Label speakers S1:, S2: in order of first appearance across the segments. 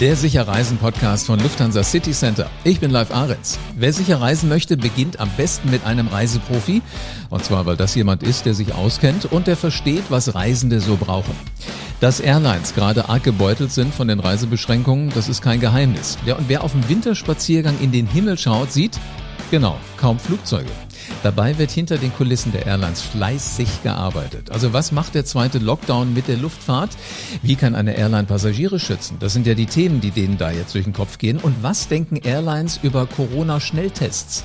S1: Der Sicher Reisen Podcast von Lufthansa City Center. Ich bin Live Ahrens. Wer sicher reisen möchte, beginnt am besten mit einem Reiseprofi. Und zwar, weil das jemand ist, der sich auskennt und der versteht, was Reisende so brauchen. Dass Airlines gerade arg gebeutelt sind von den Reisebeschränkungen, das ist kein Geheimnis. Ja, und wer auf dem Winterspaziergang in den Himmel schaut, sieht, genau, kaum Flugzeuge. Dabei wird hinter den Kulissen der Airlines fleißig gearbeitet. Also was macht der zweite Lockdown mit der Luftfahrt? Wie kann eine Airline Passagiere schützen? Das sind ja die Themen, die denen da jetzt durch den Kopf gehen. Und was denken Airlines über Corona-Schnelltests?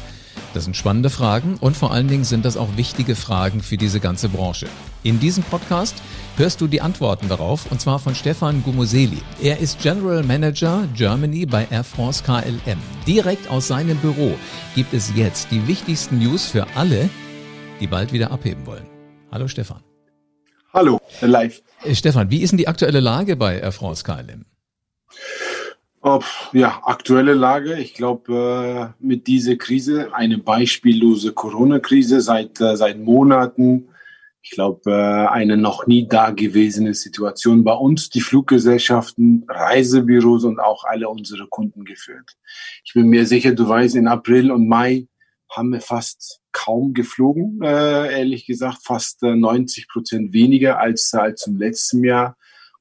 S1: Das sind spannende Fragen und vor allen Dingen sind das auch wichtige Fragen für diese ganze Branche. In diesem Podcast hörst du die Antworten darauf und zwar von Stefan Gumoseli. Er ist General Manager Germany bei Air France KLM. Direkt aus seinem Büro gibt es jetzt die wichtigsten News für alle, die bald wieder abheben wollen. Hallo Stefan.
S2: Hallo, live.
S1: Äh, Stefan, wie ist denn die aktuelle Lage bei Air France KLM?
S2: Ja, aktuelle Lage. Ich glaube, äh, mit dieser Krise, eine beispiellose Corona-Krise seit, äh, seit Monaten, ich glaube, äh, eine noch nie dagewesene Situation bei uns, die Fluggesellschaften, Reisebüros und auch alle unsere Kunden geführt. Ich bin mir sicher, du weißt, in April und Mai haben wir fast kaum geflogen, ehrlich gesagt, fast 90 Prozent weniger als, als im letzten Jahr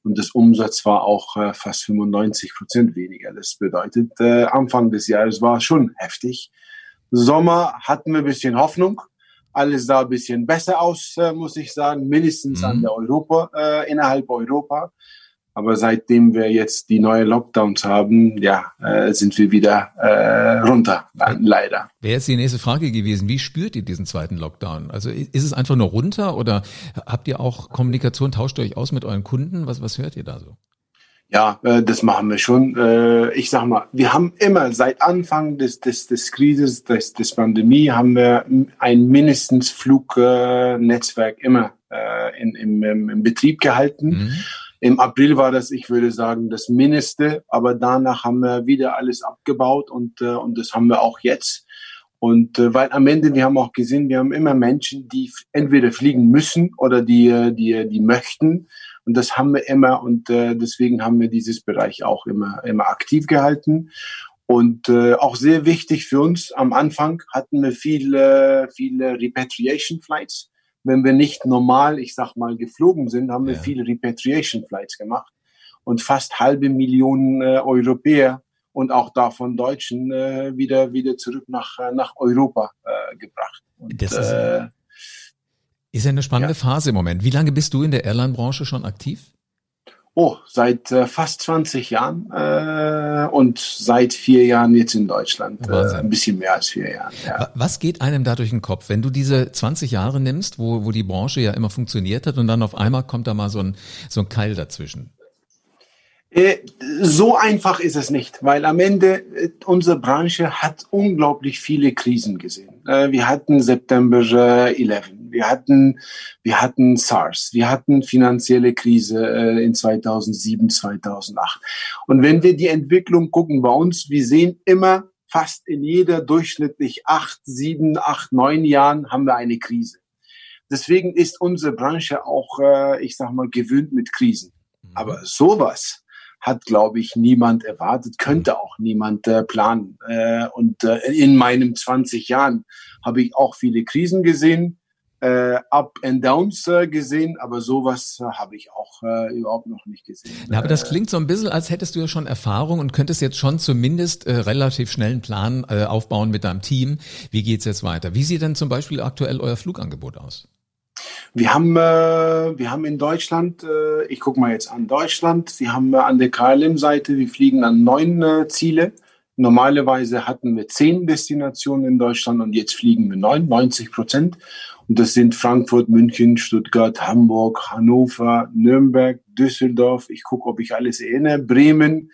S2: und das Umsatz war auch äh, fast 95 Prozent weniger. Das bedeutet, äh, Anfang des Jahres war schon heftig. Sommer hatten wir ein bisschen Hoffnung. Alles sah ein bisschen besser aus, äh, muss ich sagen, mindestens mhm. an der Europa, äh, innerhalb Europa. Aber seitdem wir jetzt die neue Lockdowns haben, ja, äh, sind wir wieder äh, runter, leider.
S1: Wäre jetzt die nächste Frage gewesen, wie spürt ihr diesen zweiten Lockdown? Also ist es einfach nur runter oder habt ihr auch Kommunikation, tauscht ihr euch aus mit euren Kunden? Was, was hört ihr da so?
S2: Ja, äh, das machen wir schon. Äh, ich sag mal, wir haben immer seit Anfang des, des, des Krises, des, des Pandemie, haben wir ein mindestens Flugnetzwerk immer äh, in, im, im Betrieb gehalten. Mhm. Im April war das, ich würde sagen, das Mindeste, aber danach haben wir wieder alles abgebaut und, äh, und das haben wir auch jetzt. Und äh, weil am Ende, wir haben auch gesehen, wir haben immer Menschen, die entweder fliegen müssen oder die, äh, die, die möchten. Und das haben wir immer und äh, deswegen haben wir dieses Bereich auch immer, immer aktiv gehalten. Und äh, auch sehr wichtig für uns, am Anfang hatten wir viele, viele Repatriation Flights wenn wir nicht normal, ich sag mal, geflogen sind, haben wir viele Repatriation Flights gemacht und fast halbe Millionen äh, Europäer und auch davon Deutschen äh, wieder wieder zurück nach äh, nach Europa äh, gebracht. Und,
S1: das ist, äh, ist ja eine spannende ja. Phase im Moment. Wie lange bist du in der Airline-Branche schon aktiv?
S2: Oh, seit äh, fast 20 Jahren äh, und seit vier Jahren jetzt in Deutschland. Äh, ein bisschen mehr als vier Jahre.
S1: Ja. Was geht einem da durch den Kopf, wenn du diese 20 Jahre nimmst, wo, wo die Branche ja immer funktioniert hat und dann auf einmal kommt da mal so ein, so ein Keil dazwischen?
S2: Äh, so einfach ist es nicht, weil am Ende äh, unsere Branche hat unglaublich viele Krisen gesehen. Äh, wir hatten September 11, wir hatten, wir hatten SARS, wir hatten finanzielle Krise äh, in 2007, 2008. Und wenn wir die Entwicklung gucken bei uns, wir sehen immer fast in jeder durchschnittlich acht, sieben, acht, neun Jahren haben wir eine Krise. Deswegen ist unsere Branche auch, äh, ich sag mal, gewöhnt mit Krisen. Mhm. Aber sowas hat, glaube ich, niemand erwartet, könnte auch niemand äh, planen. Äh, und äh, in meinen 20 Jahren habe ich auch viele Krisen gesehen äh, Up and Downs äh, gesehen, aber sowas äh, habe ich auch äh, überhaupt noch nicht gesehen.
S1: Na, aber das klingt so ein bisschen, als hättest du ja schon Erfahrung und könntest jetzt schon zumindest äh, relativ schnell einen Plan äh, aufbauen mit deinem Team. Wie geht's jetzt weiter? Wie sieht denn zum Beispiel aktuell euer Flugangebot aus?
S2: Wir haben, äh, wir haben in Deutschland, äh, ich gucke mal jetzt an Deutschland, wir haben äh, an der KLM-Seite, wir fliegen an neun äh, Ziele. Normalerweise hatten wir zehn Destinationen in Deutschland und jetzt fliegen wir neun, 90 Prozent. Und das sind Frankfurt, München, Stuttgart, Hamburg, Hannover, Nürnberg, Düsseldorf. Ich gucke, ob ich alles erinnere. Bremen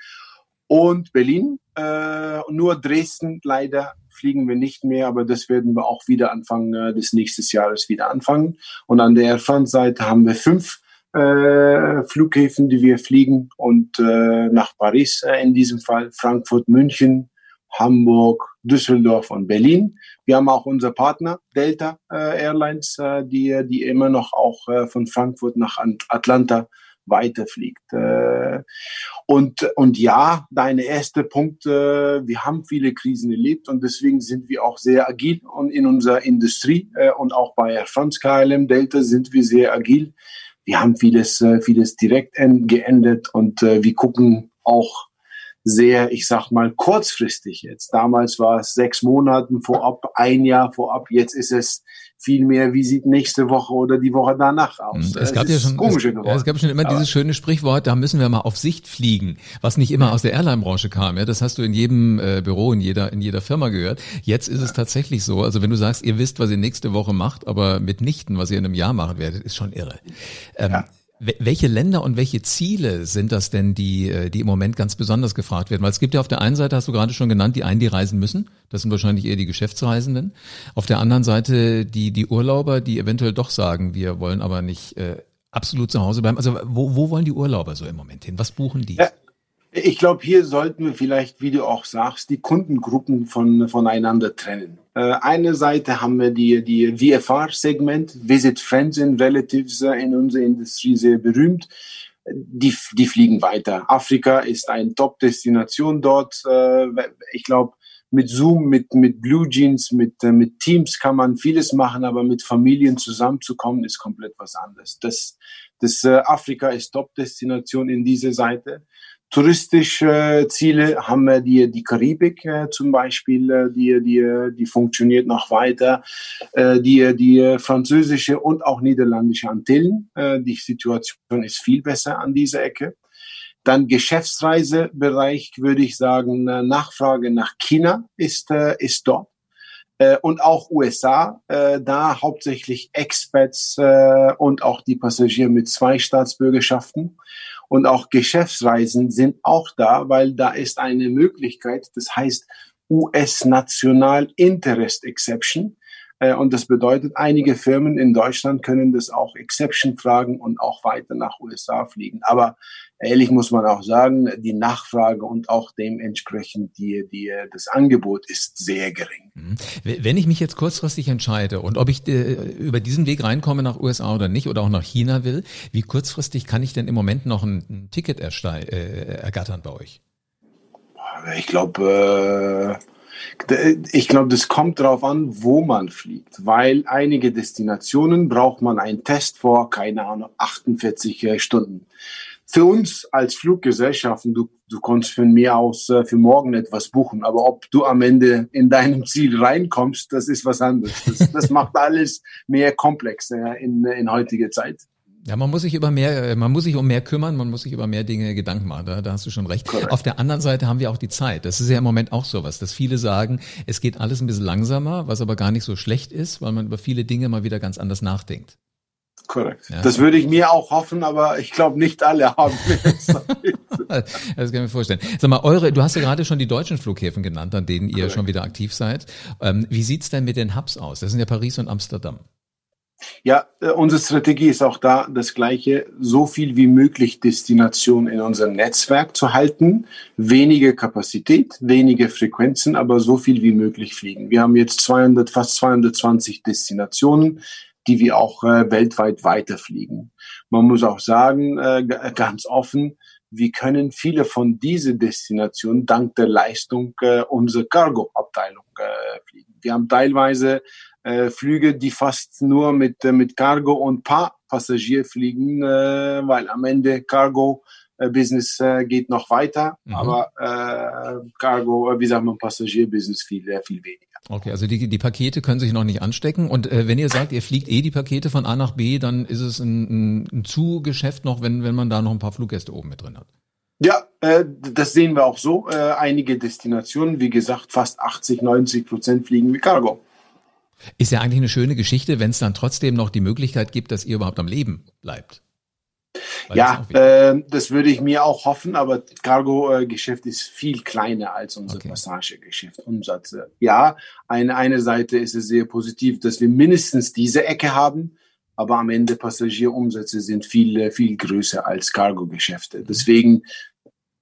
S2: und Berlin. Äh, nur Dresden leider fliegen wir nicht mehr, aber das werden wir auch wieder Anfang äh, des nächsten Jahres wieder anfangen. Und an der Air France-Seite haben wir fünf äh, Flughäfen, die wir fliegen und äh, nach Paris äh, in diesem Fall, Frankfurt, München, Hamburg, Düsseldorf und Berlin. Wir haben auch unser Partner Delta äh, Airlines, äh, die, die immer noch auch äh, von Frankfurt nach Atlanta weiterfliegt. Äh, und, und ja, deine erste Punkt, äh, wir haben viele Krisen erlebt und deswegen sind wir auch sehr agil und in unserer Industrie äh, und auch bei Air France KLM Delta sind wir sehr agil. Wir haben vieles, vieles direkt geendet und wir gucken auch sehr, ich sag mal, kurzfristig jetzt. Damals war es sechs Monaten vorab, ein Jahr vorab. Jetzt ist es viel mehr, wie sieht nächste Woche oder die Woche danach aus.
S1: Es, gab ja schon, es, es, gab schon immer Aber dieses schöne Sprichwort, da müssen wir mal auf Sicht fliegen, was nicht immer aus der Airline-Branche kam. Ja, das hast du in jedem äh, Büro, in jeder, in jeder Firma gehört. Jetzt ist es tatsächlich so. Also wenn du sagst, ihr wisst, was ihr nächste Woche macht, aber mitnichten, was ihr in einem Jahr machen werdet, ist schon irre. Ähm, ja. Welche Länder und welche Ziele sind das denn, die, äh, die im Moment ganz besonders gefragt werden? Weil es gibt ja auf der einen Seite, hast du gerade schon genannt, die einen, die reisen müssen. Das sind wahrscheinlich eher die Geschäftsreisenden. Auf der anderen Seite die, die Urlauber, die eventuell doch sagen, wir wollen aber nicht äh, absolut zu Hause bleiben. Also wo, wo wollen die Urlauber so im Moment hin? Was buchen die? Ja,
S2: ich glaube, hier sollten wir vielleicht, wie du auch sagst, die Kundengruppen von, voneinander trennen. Äh, eine Seite haben wir die, die VFR-Segment, Visit Friends and Relatives äh, in unserer Industrie sehr berühmt. Die, die fliegen weiter. Afrika ist eine Top-Destination dort. Äh, ich glaube, mit Zoom, mit, mit Blue Jeans, mit, äh, mit Teams kann man vieles machen, aber mit Familien zusammenzukommen ist komplett was anderes. Das, das äh, Afrika ist Top-Destination in dieser Seite touristische Ziele haben wir die, die Karibik äh, zum Beispiel, äh, die, die, die funktioniert noch weiter, äh, die, die französische und auch niederländische Antillen. Äh, die Situation ist viel besser an dieser Ecke. Dann Geschäftsreisebereich würde ich sagen, äh, Nachfrage nach China ist, äh, ist dort. Äh, und auch USA, äh, da hauptsächlich Expats äh, und auch die Passagiere mit zwei Staatsbürgerschaften und auch Geschäftsreisen sind auch da, weil da ist eine Möglichkeit, das heißt US National Interest Exception. Äh, und das bedeutet, einige Firmen in Deutschland können das auch Exception fragen und auch weiter nach USA fliegen. Aber ehrlich muss man auch sagen, die Nachfrage und auch dementsprechend die, die, das Angebot ist sehr gering. Mhm.
S1: Wenn ich mich jetzt kurzfristig entscheide und ob ich äh, über diesen Weg reinkomme nach USA oder nicht oder auch nach China will, wie kurzfristig kann ich denn im Moment noch ein, ein Ticket äh, ergattern bei euch?
S2: Ich glaube, äh, ich glaube, das kommt darauf an, wo man fliegt, weil einige Destinationen braucht man einen Test vor, keine Ahnung, 48 äh, Stunden für uns als Fluggesellschaften, du, du kannst von mir aus äh, für morgen etwas buchen, aber ob du am Ende in deinem Ziel reinkommst, das ist was anderes. Das, das macht alles mehr komplex äh, in, in heutiger Zeit.
S1: Ja, man muss sich über mehr, äh, man muss sich um mehr kümmern, man muss sich über mehr Dinge Gedanken machen. Da, da hast du schon recht. Correct. Auf der anderen Seite haben wir auch die Zeit. Das ist ja im Moment auch sowas, dass viele sagen, es geht alles ein bisschen langsamer, was aber gar nicht so schlecht ist, weil man über viele Dinge mal wieder ganz anders nachdenkt.
S2: Korrekt. Ja. Das würde ich mir auch hoffen, aber ich glaube, nicht alle haben
S1: das kann ich mir vorstellen. Sag mal, eure, du hast ja gerade schon die deutschen Flughäfen genannt, an denen ihr schon wieder aktiv seid. Ähm, wie sieht's denn mit den Hubs aus? Das sind ja Paris und Amsterdam.
S2: Ja, äh, unsere Strategie ist auch da das gleiche, so viel wie möglich Destination in unserem Netzwerk zu halten, wenige Kapazität, wenige Frequenzen, aber so viel wie möglich fliegen. Wir haben jetzt 200, fast 220 Destinationen die wir auch äh, weltweit weiterfliegen. Man muss auch sagen, äh, ganz offen, wir können viele von diesen Destinationen dank der Leistung äh, unserer Cargo-Abteilung äh, fliegen. Wir haben teilweise äh, Flüge, die fast nur mit, äh, mit Cargo und paar Passagier fliegen, äh, weil am Ende Cargo äh, Business äh, geht noch weiter, mhm. aber Cargo, wie sagt man, Passagierbusiness viel, viel weniger.
S1: Okay, also die, die Pakete können sich noch nicht anstecken. Und wenn ihr sagt, ihr fliegt eh die Pakete von A nach B, dann ist es ein, ein, ein Zugeschäft noch, wenn, wenn man da noch ein paar Fluggäste oben mit drin hat.
S2: Ja, äh, das sehen wir auch so. Äh, einige Destinationen, wie gesagt, fast 80, 90 Prozent fliegen wie Cargo.
S1: Ist ja eigentlich eine schöne Geschichte, wenn es dann trotzdem noch die Möglichkeit gibt, dass ihr überhaupt am Leben bleibt.
S2: Ja, äh, das würde ich mir auch hoffen, aber Cargo-Geschäft ist viel kleiner als unser okay. Passagegeschäft. Umsätze. Ja, eine, eine Seite ist es sehr positiv, dass wir mindestens diese Ecke haben, aber am Ende Passagierumsätze sind viel, viel größer als Cargo-Geschäfte. Mhm. Deswegen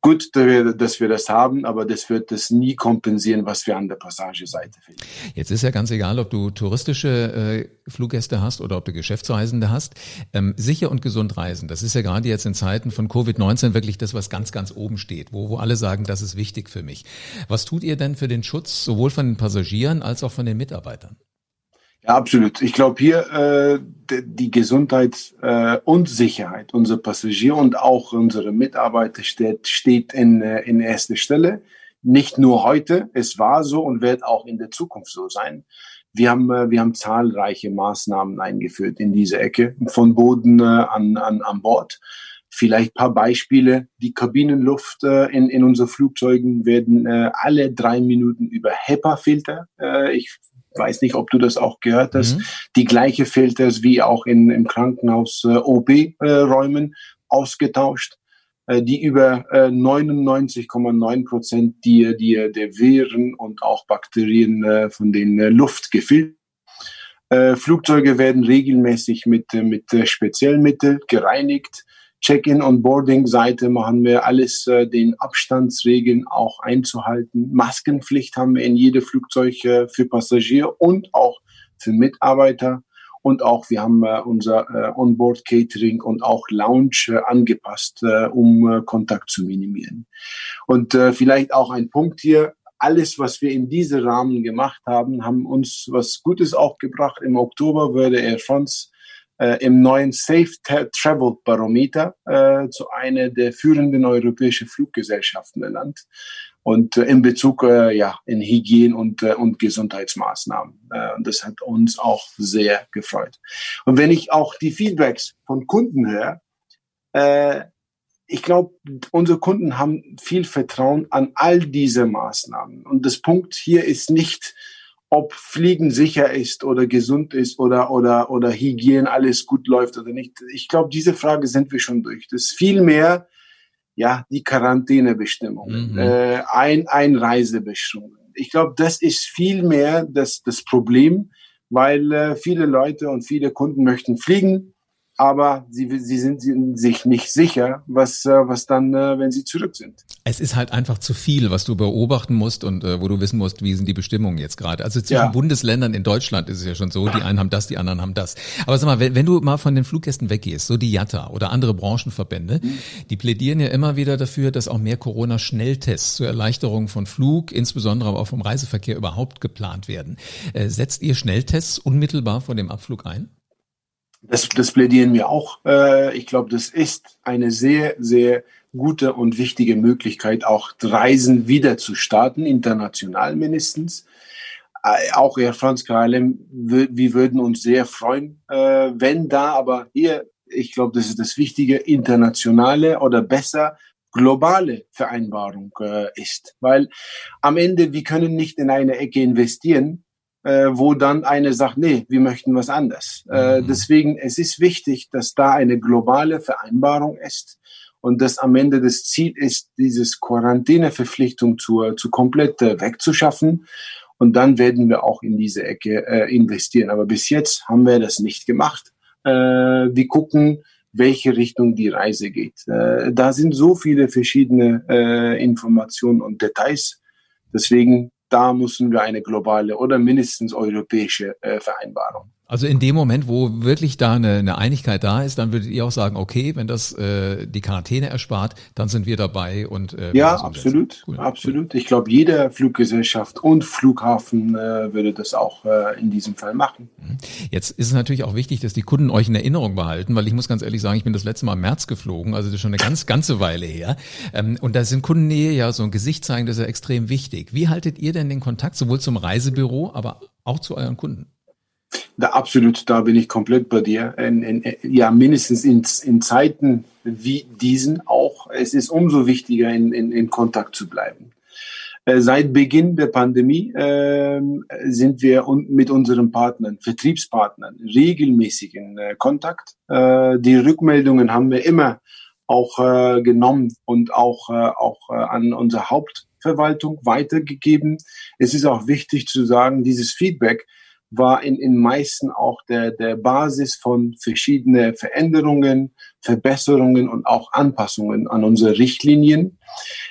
S2: gut, dass wir das haben, aber das wird das nie kompensieren, was wir an der Passageseite finden.
S1: Jetzt ist ja ganz egal, ob du touristische äh, Fluggäste hast oder ob du Geschäftsreisende hast. Ähm, sicher und gesund reisen, das ist ja gerade jetzt in Zeiten von Covid-19 wirklich das, was ganz, ganz oben steht, wo, wo alle sagen, das ist wichtig für mich. Was tut ihr denn für den Schutz sowohl von den Passagieren als auch von den Mitarbeitern?
S2: Ja, absolut. Ich glaube hier äh, die Gesundheit äh, und Sicherheit unserer Passagiere und auch unserer Mitarbeiter steht, steht in, äh, in erster Stelle. Nicht nur heute, es war so und wird auch in der Zukunft so sein. Wir haben, äh, wir haben zahlreiche Maßnahmen eingeführt in diese Ecke, von Boden äh, an, an, an Bord. Vielleicht paar Beispiele. Die Kabinenluft äh, in, in unseren Flugzeugen werden äh, alle drei Minuten über HEPA-Filter. Äh, ich weiß nicht, ob du das auch gehört hast, mhm. die gleiche Filters wie auch in, im Krankenhaus äh, OB-Räumen äh, ausgetauscht, äh, die über 99,9 äh, Prozent die, die, der Viren und auch Bakterien von den Luft gefiltert. Flugzeuge werden regelmäßig mit, mit speziellen Mitteln gereinigt. Check-in und Boarding-Seite machen wir alles, äh, den Abstandsregeln auch einzuhalten. Maskenpflicht haben wir in jedem Flugzeug äh, für Passagier und auch für Mitarbeiter. Und auch wir haben äh, unser äh, Onboard Catering und auch Lounge äh, angepasst, äh, um äh, Kontakt zu minimieren. Und äh, vielleicht auch ein Punkt hier. Alles, was wir in diesem Rahmen gemacht haben, haben uns was Gutes auch gebracht. Im Oktober würde Air France äh, im neuen Safe Travel Barometer äh, zu einer der führenden europäischen Fluggesellschaften ernannt und äh, in Bezug äh, ja in Hygiene und äh, und Gesundheitsmaßnahmen. Äh, und das hat uns auch sehr gefreut. Und wenn ich auch die Feedbacks von Kunden höre äh, ich glaube, unsere Kunden haben viel Vertrauen an all diese Maßnahmen. Und das Punkt hier ist nicht, ob Fliegen sicher ist oder gesund ist oder, oder, oder Hygiene alles gut läuft oder nicht. Ich glaube, diese Frage sind wir schon durch. Das ist vielmehr, ja, die Quarantänebestimmungen, mhm. äh, ein, Einreisebestimmungen. Ich glaube, das ist vielmehr das, das Problem, weil äh, viele Leute und viele Kunden möchten fliegen, aber sie, sie sind sich nicht sicher, was, äh, was dann, äh, wenn sie zurück sind.
S1: Es ist halt einfach zu viel, was du beobachten musst und äh, wo du wissen musst, wie sind die Bestimmungen jetzt gerade. Also zwischen ja. Bundesländern in Deutschland ist es ja schon so, die einen haben das, die anderen haben das. Aber sag mal, wenn, wenn du mal von den Fluggästen weggehst, so die JATA oder andere Branchenverbände, mhm. die plädieren ja immer wieder dafür, dass auch mehr Corona-Schnelltests zur Erleichterung von Flug, insbesondere aber auch vom Reiseverkehr überhaupt geplant werden. Äh, setzt ihr Schnelltests unmittelbar vor dem Abflug ein?
S2: Das, das plädieren wir auch. Äh, ich glaube, das ist eine sehr, sehr gute und wichtige Möglichkeit, auch Reisen wieder zu starten, international mindestens. Äh, auch Air France KLM, wir würden uns sehr freuen, äh, wenn da aber hier, ich glaube, das ist das Wichtige, internationale oder besser globale Vereinbarung ist. Weil am Ende, wir können nicht in eine Ecke investieren, äh, wo dann eine sagt, nee, wir möchten was anderes. Äh, mhm. deswegen, es ist wichtig, dass da eine globale Vereinbarung ist und dass am Ende das Ziel ist, dieses Quarantäneverpflichtung zu, zu komplett äh, wegzuschaffen. Und dann werden wir auch in diese Ecke äh, investieren. Aber bis jetzt haben wir das nicht gemacht. Äh, wir gucken, welche Richtung die Reise geht. Äh, da sind so viele verschiedene äh, Informationen und Details. Deswegen da müssen wir eine globale oder mindestens europäische äh, Vereinbarung.
S1: Also in dem Moment, wo wirklich da eine, eine Einigkeit da ist, dann würdet ihr auch sagen, okay, wenn das äh, die Quarantäne erspart, dann sind wir dabei und
S2: äh, ja, absolut, cool. absolut. Ich glaube, jede Fluggesellschaft und Flughafen äh, würde das auch äh, in diesem Fall machen. Mhm.
S1: Jetzt ist es natürlich auch wichtig, dass die Kunden euch in Erinnerung behalten, weil ich muss ganz ehrlich sagen, ich bin das letzte Mal im März geflogen, also das ist schon eine ganz ganze Weile her. Ähm, und da sind Kundennähe ja so ein Gesicht zeigen, das ist ja extrem wichtig. Wie haltet ihr denn den Kontakt sowohl zum Reisebüro, aber auch zu euren Kunden?
S2: Da, absolut, da bin ich komplett bei dir. In, in, ja, mindestens in, in Zeiten wie diesen auch. Es ist umso wichtiger, in, Kontakt zu bleiben. Äh, seit Beginn der Pandemie äh, sind wir mit unseren Partnern, Vertriebspartnern, regelmäßig in äh, Kontakt. Äh, die Rückmeldungen haben wir immer auch äh, genommen und auch, auch an unsere Hauptverwaltung weitergegeben. Es ist auch wichtig zu sagen, dieses Feedback war in in meisten auch der der Basis von verschiedene Veränderungen, Verbesserungen und auch Anpassungen an unsere Richtlinien.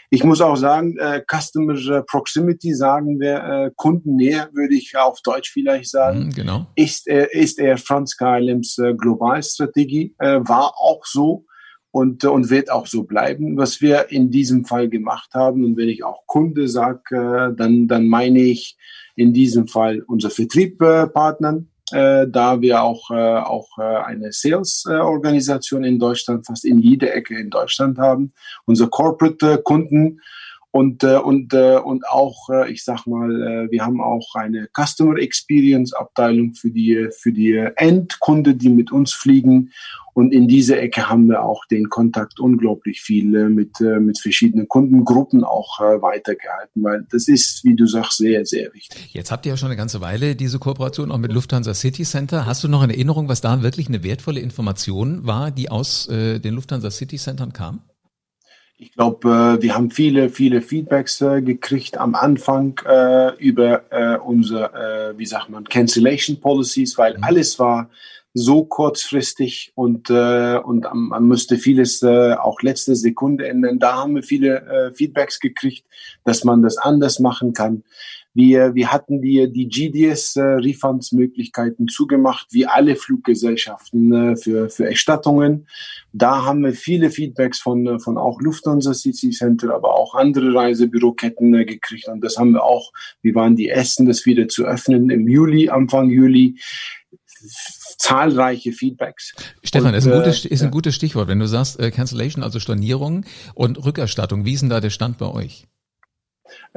S2: Ich muss auch sagen, äh, Customer Proximity sagen wir, äh, Kundennähe würde ich auf Deutsch vielleicht sagen,
S1: Mhm, genau.
S2: ist, äh, ist Air France KLMs äh, Globalstrategie, äh, war auch so und, äh, und wird auch so bleiben. Was wir in diesem Fall gemacht haben, und wenn ich auch Kunde sage, äh, dann, dann meine ich in diesem Fall unser Vertriebspartner, äh, da wir auch, äh, auch äh, eine Sales-Organisation in Deutschland, fast in jeder Ecke in Deutschland haben, unsere Corporate-Kunden und, äh, und, äh, und auch, äh, ich sag mal, äh, wir haben auch eine Customer Experience Abteilung für die, für die Endkunde, die mit uns fliegen. Und in dieser Ecke haben wir auch den Kontakt unglaublich viel äh, mit, äh, mit verschiedenen Kundengruppen auch äh, weitergehalten, weil das ist, wie du sagst, sehr, sehr wichtig.
S1: Jetzt habt ihr ja schon eine ganze Weile diese Kooperation auch mit Lufthansa City Center. Hast du noch in Erinnerung, was da wirklich eine wertvolle Information war, die aus äh, den Lufthansa City Centern kam?
S2: Ich glaube, äh, wir haben viele, viele Feedbacks äh, gekriegt am Anfang äh, über unsere, wie sagt man, Cancellation Policies, weil
S1: Mhm.
S2: alles war so kurzfristig und, äh, und man müsste vieles äh, auch letzte Sekunde ändern. Da haben wir viele äh, Feedbacks gekriegt, dass man das anders machen kann. Wir, wir hatten die, die GDS-Refunds-Möglichkeiten zugemacht, wie alle Fluggesellschaften äh, für, für Erstattungen. Da haben wir viele Feedbacks von, äh, von auch Lufthansa City Center, aber auch andere Reisebüroketten äh, gekriegt. Und das haben wir auch, wir waren die Ersten, das wieder zu öffnen im Juli, Anfang Juli. Zahlreiche Feedbacks.
S1: Stefan,
S2: Und,
S1: ist ein, gutes, ist ein gutes Stichwort. Wenn du sagst äh, Cancellation, also Stornierung und Rückerstattung, wie ist denn da der Stand bei euch?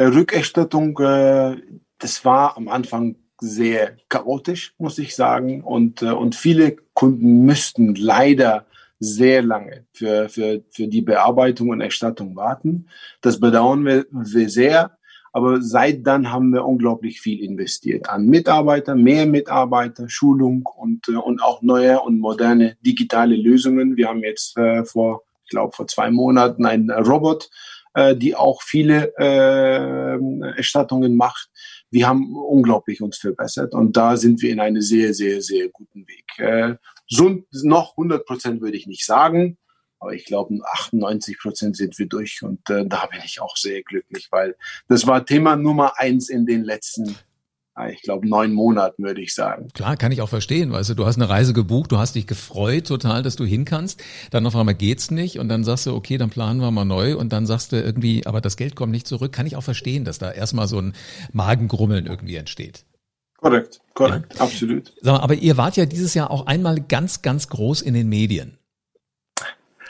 S2: Äh, Rückerstattung, äh, das war am Anfang sehr chaotisch, muss ich sagen. Und, äh, und viele Kunden müssten leider sehr lange für, für, für die Bearbeitung und Erstattung warten. Das bedauern wir, wir sehr. Aber seit dann haben wir unglaublich viel investiert an Mitarbeiter, mehr Mitarbeiter, Schulung und, und auch neue und moderne digitale Lösungen. Wir haben jetzt äh, vor, ich glaube, vor zwei Monaten einen Robot, äh, die auch viele äh, Erstattungen macht. Wir haben unglaublich uns verbessert und da sind wir in einem sehr, sehr, sehr guten Weg. Äh, so noch 100 Prozent würde ich nicht sagen, aber ich glaube 98 Prozent sind wir durch und äh, da bin ich auch sehr glücklich, weil das war Thema Nummer eins in den letzten, ich glaube, neun Monaten, würde ich sagen.
S1: Klar, kann ich auch verstehen, weißt du, du hast eine Reise gebucht, du hast dich gefreut total, dass du hin kannst, dann auf einmal geht's nicht und dann sagst du, okay, dann planen wir mal neu und dann sagst du irgendwie, aber das Geld kommt nicht zurück, kann ich auch verstehen, dass da erstmal so ein Magengrummeln irgendwie entsteht.
S2: Korrekt, korrekt, ja. absolut.
S1: Mal, aber ihr wart ja dieses Jahr auch einmal ganz, ganz groß in den Medien.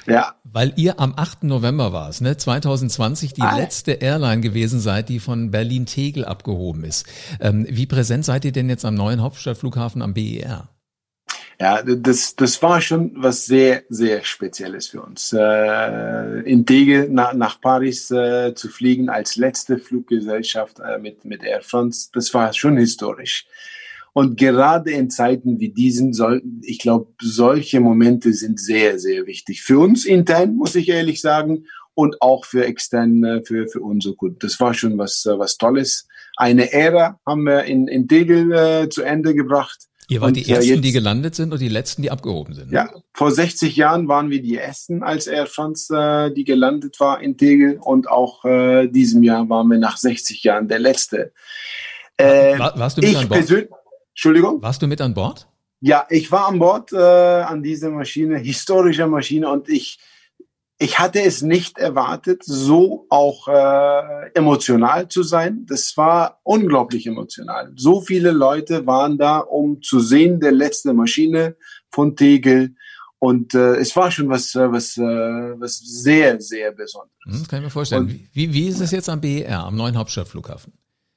S2: Ja.
S1: Weil ihr am 8. November war es, ne? 2020 die ah. letzte Airline gewesen seid, die von Berlin-Tegel abgehoben ist. Ähm, wie präsent seid ihr denn jetzt am neuen Hauptstadtflughafen am BER?
S2: Ja, das, das war schon was sehr, sehr Spezielles für uns. Äh, in Tegel nach, nach Paris äh, zu fliegen als letzte Fluggesellschaft äh, mit, mit Air France, das war schon historisch. Und gerade in Zeiten wie diesen, soll, ich glaube, solche Momente sind sehr, sehr wichtig. Für uns intern, muss ich ehrlich sagen, und auch für extern, für, für unsere Kunden. Das war schon was, was Tolles. Eine Ära haben wir in, in Tegel äh, zu Ende gebracht.
S1: Ihr wart und, die Ersten, jetzt, die gelandet sind und die Letzten, die abgehoben sind.
S2: Ne? Ja, vor 60 Jahren waren wir die Ersten als Air France, äh, die gelandet war in Tegel. Und auch äh, diesem Jahr waren wir nach 60 Jahren der Letzte.
S1: Äh, war, warst du mit an Bord?
S2: Entschuldigung?
S1: Warst du mit an Bord?
S2: Ja, ich war an Bord äh, an dieser Maschine, historischer Maschine, und ich, ich hatte es nicht erwartet, so auch äh, emotional zu sein. Das war unglaublich emotional. So viele Leute waren da, um zu sehen, der letzte Maschine von Tegel. Und äh, es war schon was, was, äh, was sehr, sehr Besonderes.
S1: Das kann ich mir vorstellen. Und, wie, wie ist es jetzt am BER, am neuen Hauptstadtflughafen?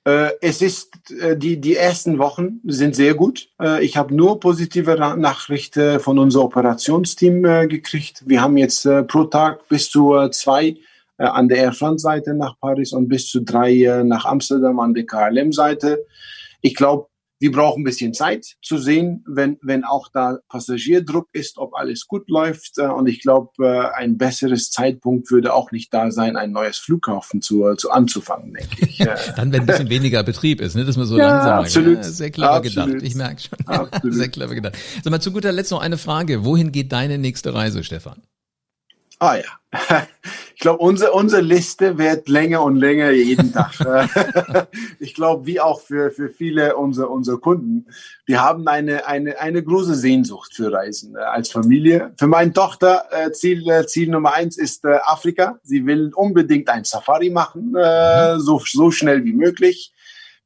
S2: Äh, es ist äh, die die ersten Wochen sind sehr gut. Äh, ich habe nur positive Nachrichten von unserem Operationsteam gekriegt. Wir haben jetzt pro Tag bis zu zwei an der Air France Seite nach Paris und bis zu drei nach Amsterdam an der KLM Seite. Ich glaube, wir brauchen ein bisschen Zeit zu sehen, wenn, wenn auch da Passagierdruck ist, ob alles gut läuft. Äh, und ich glaube, äh, ein besseres Zeitpunkt würde auch nicht da sein, ein neues Flughafen zu, zu anzufangen, denke ich.
S1: Dann, wenn ein bisschen weniger Betrieb ist, ne, dass man so
S2: Ja,
S1: langsam
S2: absolut.
S1: Ja, sehr clever
S2: Absolut.
S1: gedacht. Ich merke schon.
S2: Absolut.
S1: sehr clever gedacht. Sag mal, zu guter Letzt noch eine Frage. Wohin geht deine nächste Reise, Stefan?
S2: Ah ja. Ich glaube, unsere, unsere Liste wird länger und länger jeden Tag. ich glaube, wie auch für, für viele unserer, unserer Kunden. Wir haben eine, eine, eine große Sehnsucht für Reisen äh, als Familie. Für meine Tochter äh, Ziel, äh, Ziel Nummer eins ist äh, Afrika. Sie will unbedingt ein Safari machen, äh, so, so schnell wie möglich.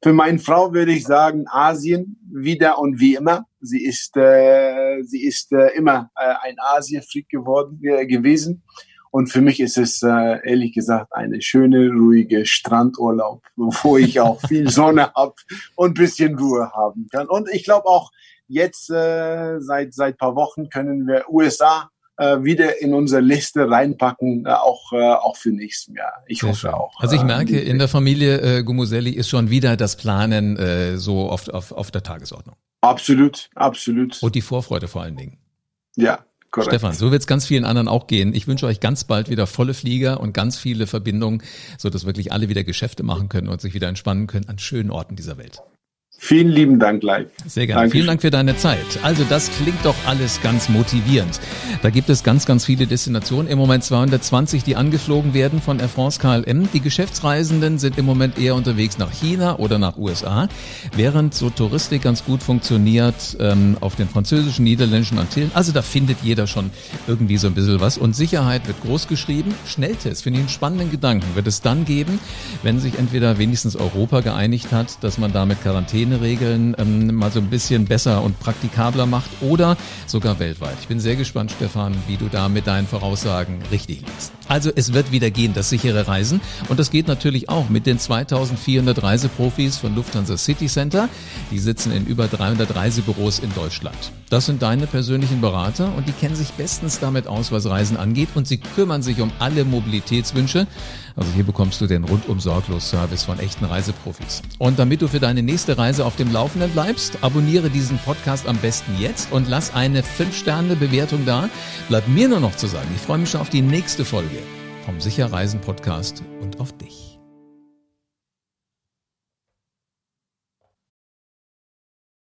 S2: Für meine Frau würde ich sagen Asien wieder und wie immer. Sie ist äh, sie ist äh, immer äh, ein Asienfreak geworden äh, gewesen. Und für mich ist es äh, ehrlich gesagt eine schöne, ruhige Strandurlaub, wo ich auch viel Sonne hab und bisschen Ruhe haben kann. Und ich glaube auch jetzt äh, seit seit paar Wochen können wir USA äh, wieder in unsere Liste reinpacken, äh, auch äh, auch für nächstes Jahr. Ich
S1: Sehr
S2: hoffe
S1: schön.
S2: auch.
S1: Also ich
S2: äh,
S1: merke, in der Familie äh, Gumuselli ist schon wieder das Planen äh, so oft auf, auf der Tagesordnung.
S2: Absolut, absolut.
S1: Und die Vorfreude vor allen Dingen.
S2: ja, korrekt.
S1: Stefan, so wird es ganz vielen anderen auch gehen. Ich wünsche euch ganz bald wieder volle Flieger und ganz viele Verbindungen, so dass wirklich alle wieder Geschäfte machen können und sich wieder entspannen können an schönen Orten dieser Welt.
S2: Vielen lieben Dank, live.
S1: Sehr gerne.
S2: Dankeschön.
S1: Vielen Dank für deine Zeit. Also das klingt doch alles ganz motivierend. Da gibt es ganz, ganz viele Destinationen. Im Moment 220, die angeflogen werden von Air France KLM. Die Geschäftsreisenden sind im Moment eher unterwegs nach China oder nach USA, während so Touristik ganz gut funktioniert ähm, auf den französischen, niederländischen Antillen. Also da findet jeder schon irgendwie so ein bisschen was. Und Sicherheit wird groß geschrieben. Schnelltest, finde ich einen spannenden Gedanken, wird es dann geben, wenn sich entweder wenigstens Europa geeinigt hat, dass man damit Quarantäneregeln ähm, mal so ein bisschen besser und praktikabler macht oder sogar weltweit. Ich bin sehr gespannt, Stefan, wie du da mit deinen Voraussagen richtig liegst. Also es wird wieder gehen, das sichere Reisen. Und das geht natürlich auch mit den 2400 Reiseprofis von Lufthansa City Center. Die sitzen in über 300 Reisebüros in Deutschland. Das sind deine persönlichen Berater und die kennen sich bestens damit aus, was Reisen angeht und sie kümmern sich um alle Mobilitätswünsche. Also hier bekommst du den rundum sorglos Service von echten Reiseprofis. Und damit du für deine nächste Reise auf dem Laufenden bleibst, abonniere diesen Podcast am besten jetzt und lass eine 5-Sterne-Bewertung da. Bleibt mir nur noch zu sagen, ich freue mich schon auf die nächste Folge vom Sicher Reisen Podcast und auf dich.